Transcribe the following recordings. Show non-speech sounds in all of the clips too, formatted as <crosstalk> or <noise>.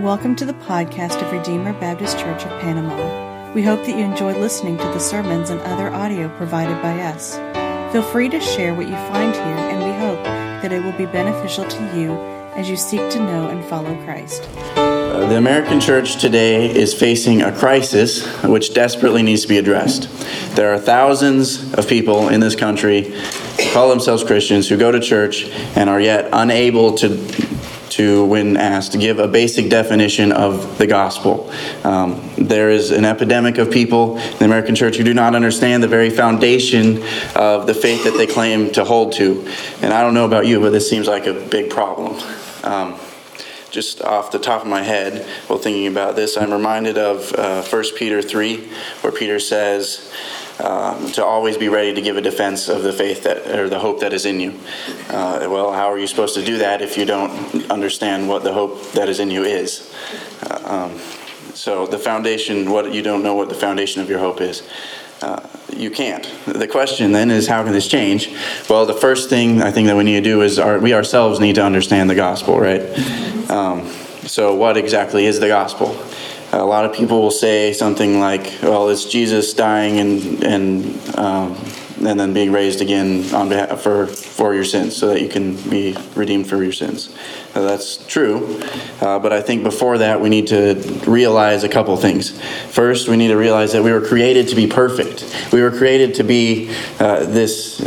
Welcome to the podcast of Redeemer Baptist Church of Panama. We hope that you enjoy listening to the sermons and other audio provided by us. Feel free to share what you find here, and we hope that it will be beneficial to you as you seek to know and follow Christ. Uh, the American church today is facing a crisis which desperately needs to be addressed. There are thousands of people in this country call themselves Christians who go to church and are yet unable to to, when asked, give a basic definition of the gospel. Um, there is an epidemic of people in the American church who do not understand the very foundation of the faith that they claim to hold to. And I don't know about you, but this seems like a big problem. Um, just off the top of my head, while thinking about this, I'm reminded of uh, 1 Peter 3, where Peter says, um, to always be ready to give a defense of the faith that or the hope that is in you. Uh, well, how are you supposed to do that if you don't understand what the hope that is in you is? Uh, um, so the foundation, what you don't know what the foundation of your hope is. Uh, you can't. The question then is, how can this change? Well, the first thing I think that we need to do is our, we ourselves need to understand the gospel, right? Um, so, what exactly is the gospel? A lot of people will say something like, "Well, it's Jesus dying and and um, and then being raised again on behalf for for your sins, so that you can be redeemed for your sins." Uh, that's true, uh, but I think before that we need to realize a couple things. First, we need to realize that we were created to be perfect. We were created to be uh, this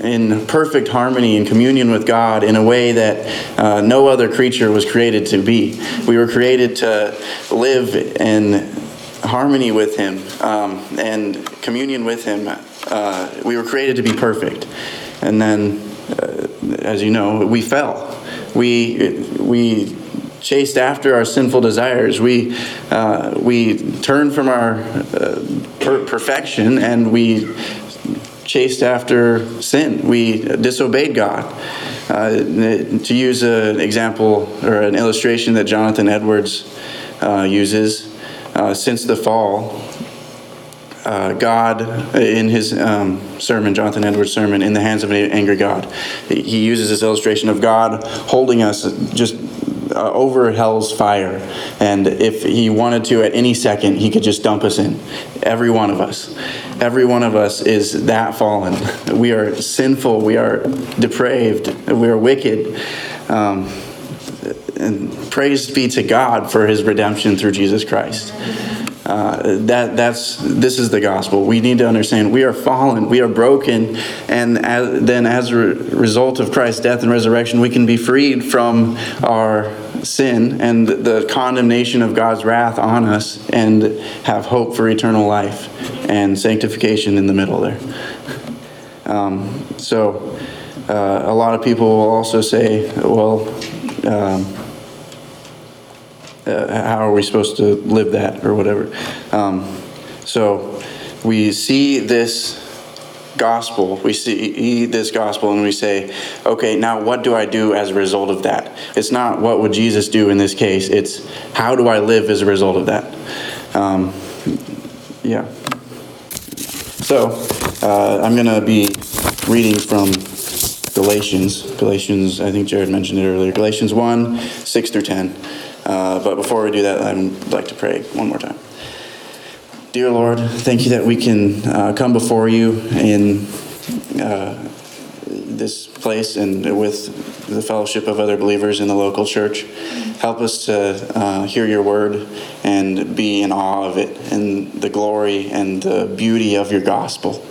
in perfect harmony and communion with God in a way that uh, no other creature was created to be. We were created to live in harmony with Him um, and communion with Him. Uh, we were created to be perfect. And then, uh, as you know, we fell. We, we chased after our sinful desires. We, uh, we turned from our uh, per- perfection and we chased after sin. We disobeyed God. Uh, to use an example or an illustration that Jonathan Edwards uh, uses, uh, since the fall, uh, God, in his um, sermon, Jonathan Edwards' sermon, In the Hands of an Angry God, he uses this illustration of God holding us just uh, over hell's fire. And if he wanted to at any second, he could just dump us in. Every one of us. Every one of us is that fallen. <laughs> We are sinful. We are depraved. We are wicked. Um, and praise be to God for his redemption through Jesus Christ. Uh, that that's this is the gospel. We need to understand we are fallen, we are broken, and as, then as a result of Christ's death and resurrection, we can be freed from our sin and the condemnation of God's wrath on us, and have hope for eternal life and sanctification in the middle there. Um, so, uh, a lot of people will also say, well. Um, uh, how are we supposed to live that or whatever? Um, so we see this gospel, we see this gospel, and we say, okay, now what do I do as a result of that? It's not what would Jesus do in this case, it's how do I live as a result of that? Um, yeah. So uh, I'm going to be reading from Galatians. Galatians, I think Jared mentioned it earlier. Galatians 1 6 through 10. Uh, but before we do that, I'd like to pray one more time. Dear Lord, thank you that we can uh, come before you in uh, this place and with the fellowship of other believers in the local church. Help us to uh, hear your word and be in awe of it and the glory and the beauty of your gospel.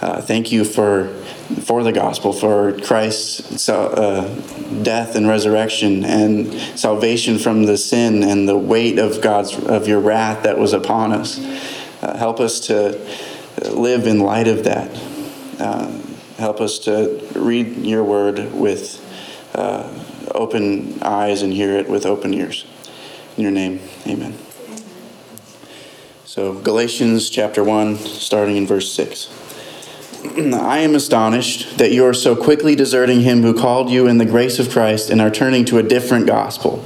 Uh, thank you for for the gospel, for Christ's uh, death and resurrection, and salvation from the sin and the weight of God's of your wrath that was upon us. Uh, help us to live in light of that. Uh, help us to read your word with uh, open eyes and hear it with open ears. In your name, Amen. So Galatians chapter one, starting in verse six. <clears throat> I am astonished that you are so quickly deserting him who called you in the grace of Christ and are turning to a different gospel.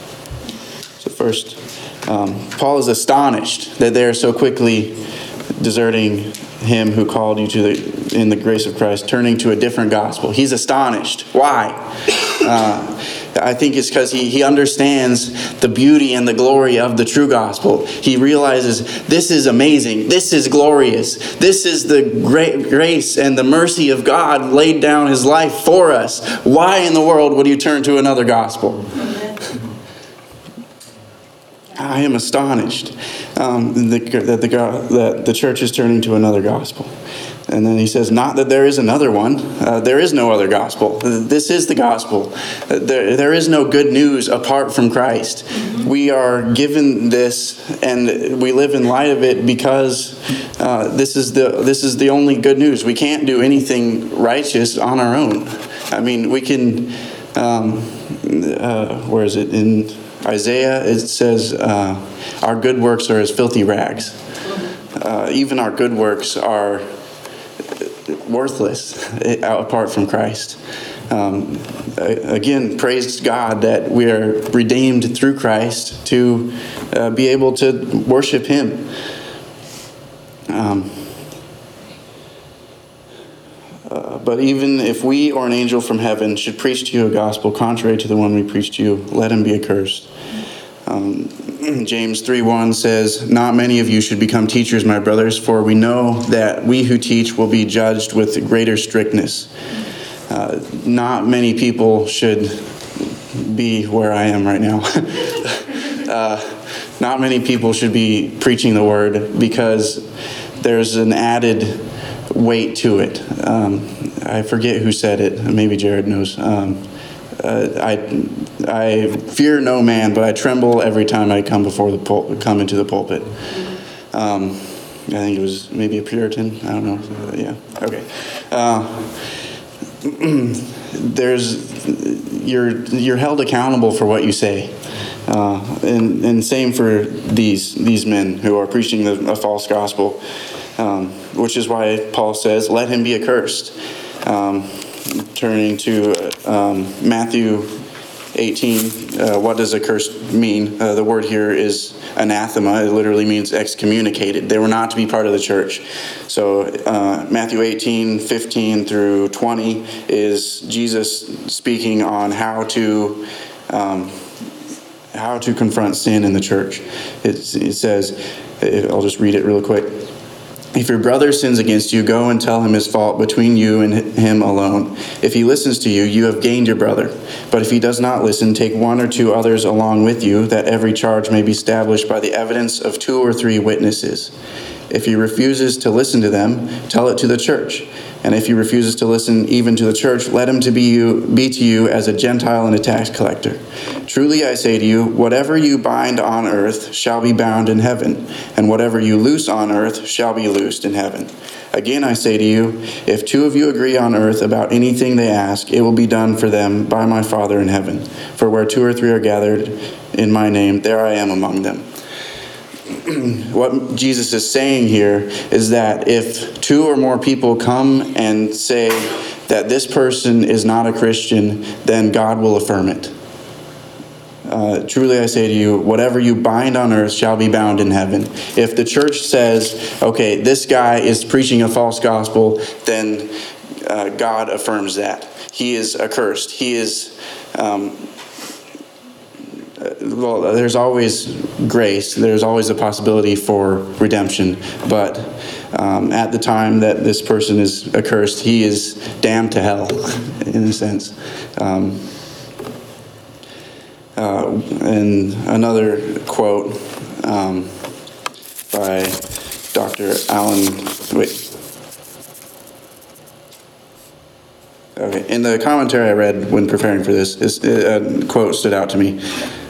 So, first, um, Paul is astonished that they are so quickly deserting him who called you to the in the grace of Christ, turning to a different gospel. He's astonished. Why? Uh, I think it's because he, he understands the beauty and the glory of the true gospel. He realizes this is amazing. This is glorious. This is the great grace and the mercy of God laid down his life for us. Why in the world would you turn to another gospel? I am astonished um, that, the, the, that the church is turning to another gospel. And then he says, Not that there is another one. Uh, there is no other gospel. This is the gospel. There, there is no good news apart from Christ. We are given this, and we live in light of it because uh, this, is the, this is the only good news. We can't do anything righteous on our own. I mean, we can, um, uh, where is it? In Isaiah, it says, uh, Our good works are as filthy rags. Uh, even our good works are worthless apart from Christ. Um, again, praise God that we are redeemed through Christ to uh, be able to worship Him. Um, uh, but even if we or an angel from heaven should preach to you a gospel contrary to the one we preach to you, let him be accursed. Um, <clears throat> James 3:1 says, "Not many of you should become teachers, my brothers, for we know that we who teach will be judged with greater strictness." Uh, not many people should be where I am right now. <laughs> uh, not many people should be preaching the word because there's an added weight to it. Um, I forget who said it. Maybe Jared knows. Um, uh, I, I fear no man, but I tremble every time I come before the pul- come into the pulpit. Um, I think it was maybe a Puritan. I don't know. Yeah. Okay. Uh, <clears throat> there's you're you're held accountable for what you say, uh, and and same for these these men who are preaching the, a false gospel, um, which is why Paul says, "Let him be accursed." Um, turning to um, Matthew 18, uh, what does a curse mean? Uh, the word here is anathema. It literally means excommunicated. They were not to be part of the church. So uh, Matthew 18, 15 through 20 is Jesus speaking on how to. Um, how to confront sin in the church. it says, I'll just read it real quick. If your brother sins against you, go and tell him his fault between you and him alone. If he listens to you, you have gained your brother. But if he does not listen, take one or two others along with you, that every charge may be established by the evidence of two or three witnesses. If he refuses to listen to them, tell it to the church. And if he refuses to listen even to the church, let him to be, you, be to you as a Gentile and a tax collector. Truly I say to you, whatever you bind on earth shall be bound in heaven, and whatever you loose on earth shall be loosed in heaven. Again I say to you, if two of you agree on earth about anything they ask, it will be done for them by my Father in heaven. For where two or three are gathered in my name, there I am among them. <clears throat> what Jesus is saying here is that if two or more people come and say that this person is not a Christian, then God will affirm it. Uh, truly I say to you, whatever you bind on earth shall be bound in heaven. If the church says, okay, this guy is preaching a false gospel, then uh, God affirms that. He is accursed. He is um, well, there's always grace. There's always a possibility for redemption. But um, at the time that this person is accursed, he is damned to hell, in a sense. Um, uh, and another quote um, by Dr. Alan. Wait. Okay. In the commentary I read when preparing for this, a quote stood out to me.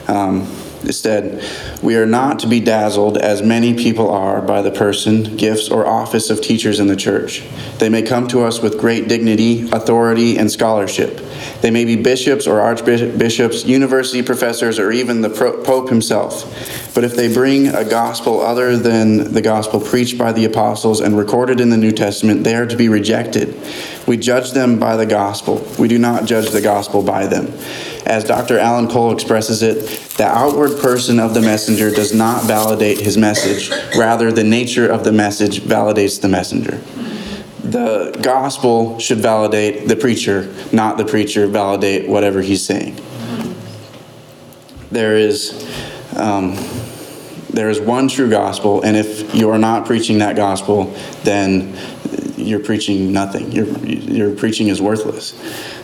Um, Instead, we are not to be dazzled, as many people are, by the person, gifts, or office of teachers in the church. They may come to us with great dignity, authority, and scholarship. They may be bishops or archbishops, university professors, or even the Pope himself. But if they bring a gospel other than the gospel preached by the apostles and recorded in the New Testament, they are to be rejected. We judge them by the gospel. We do not judge the gospel by them. As Dr. Alan Cole expresses it, the outward person of the messenger does not validate his message. Rather, the nature of the message validates the messenger. The gospel should validate the preacher, not the preacher validate whatever he's saying. There is. Um, there is one true gospel, and if you are not preaching that gospel, then you're preaching nothing. Your, your preaching is worthless.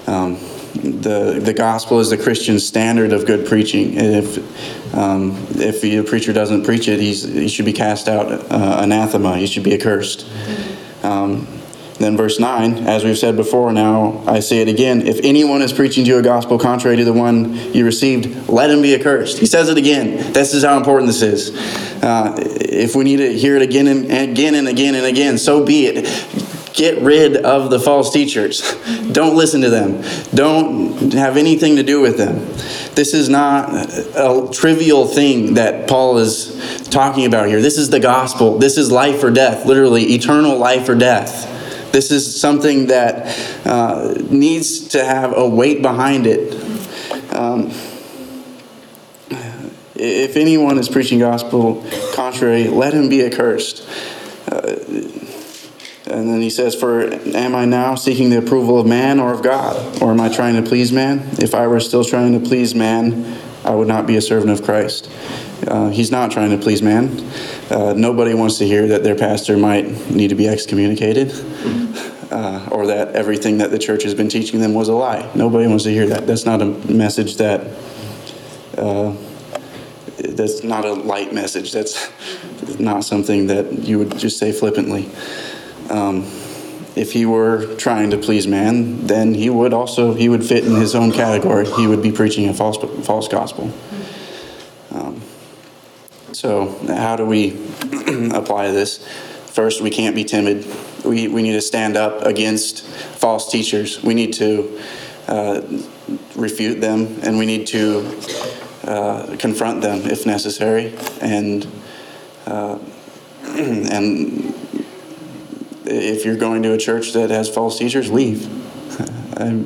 Um, the the gospel is the Christian standard of good preaching. And if um, if the preacher doesn't preach it, he's he should be cast out uh, anathema. He should be accursed. Um, then verse 9, as we've said before, now I say it again. If anyone is preaching to you a gospel contrary to the one you received, let him be accursed. He says it again. This is how important this is. Uh, if we need to hear it again and again and again and again, so be it Get rid of the false teachers. <laughs> Don't listen to them. Don't have anything to do with them. This is not a trivial thing that Paul is talking about here. This is the gospel. This is life or death, literally, eternal life or death. This is something that uh, needs to have a weight behind it. Um, if anyone is preaching gospel contrary, let him be accursed. Uh, and then he says, For am I now seeking the approval of man or of God? Or am I trying to please man? If I were still trying to please man, I would not be a servant of Christ. Uh, he's not trying to please man. Uh, nobody wants to hear that their pastor might need to be excommunicated uh, or that everything that the church has been teaching them was a lie. Nobody wants to hear that. That's not a message that. Uh, that's not a light message. That's not something that you would just say flippantly. Um, if he were trying to please man, then he would also he would fit in his own category. He would be preaching a false false gospel. Um, so how do we <clears throat> apply this? First, we can't be timid. We we need to stand up against false teachers. We need to uh, refute them, and we need to uh, confront them if necessary, and uh, <clears throat> and if you're going to a church that has false teachers, leave. <laughs> I,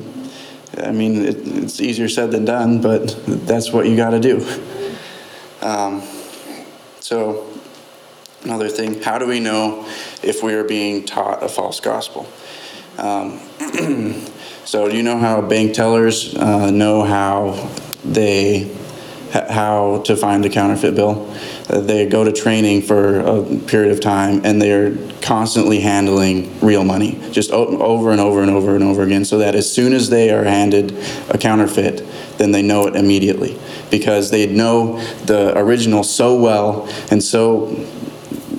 I mean, it, it's easier said than done, but that's what you got to do. Um, so, another thing how do we know if we are being taught a false gospel? Um, <clears throat> so, do you know how bank tellers uh, know how they how to find a counterfeit bill? Uh, they go to training for a period of time and they're constantly handling real money just over and over and over and over again so that as soon as they are handed a counterfeit then they know it immediately because they know the original so well and so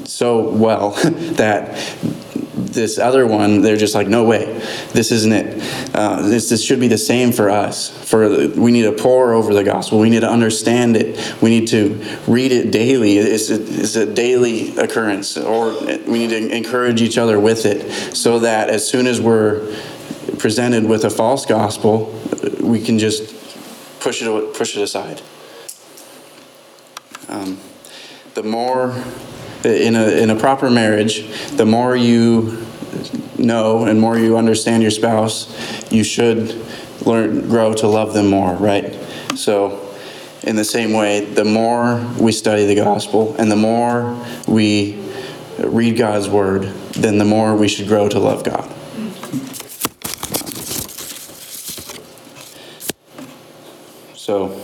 so well <laughs> that this other one, they're just like, no way, this isn't it. Uh, this, this should be the same for us. For we need to pore over the gospel. We need to understand it. We need to read it daily. It's a, it's a daily occurrence, or we need to encourage each other with it, so that as soon as we're presented with a false gospel, we can just push it push it aside. Um, the more in a, in a proper marriage, the more you know and more you understand your spouse, you should learn grow to love them more, right? So in the same way, the more we study the gospel and the more we read God's word, then the more we should grow to love God. So,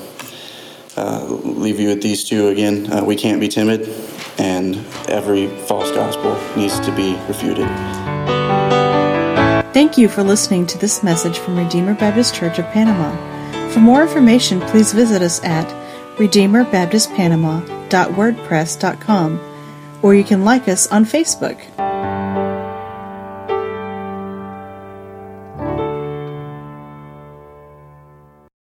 uh, leave you with these two again. Uh, we can't be timid and every false gospel needs to be refuted. Thank you for listening to this message from Redeemer Baptist Church of Panama. For more information, please visit us at redeemerbaptistpanama.wordpress.com or you can like us on Facebook.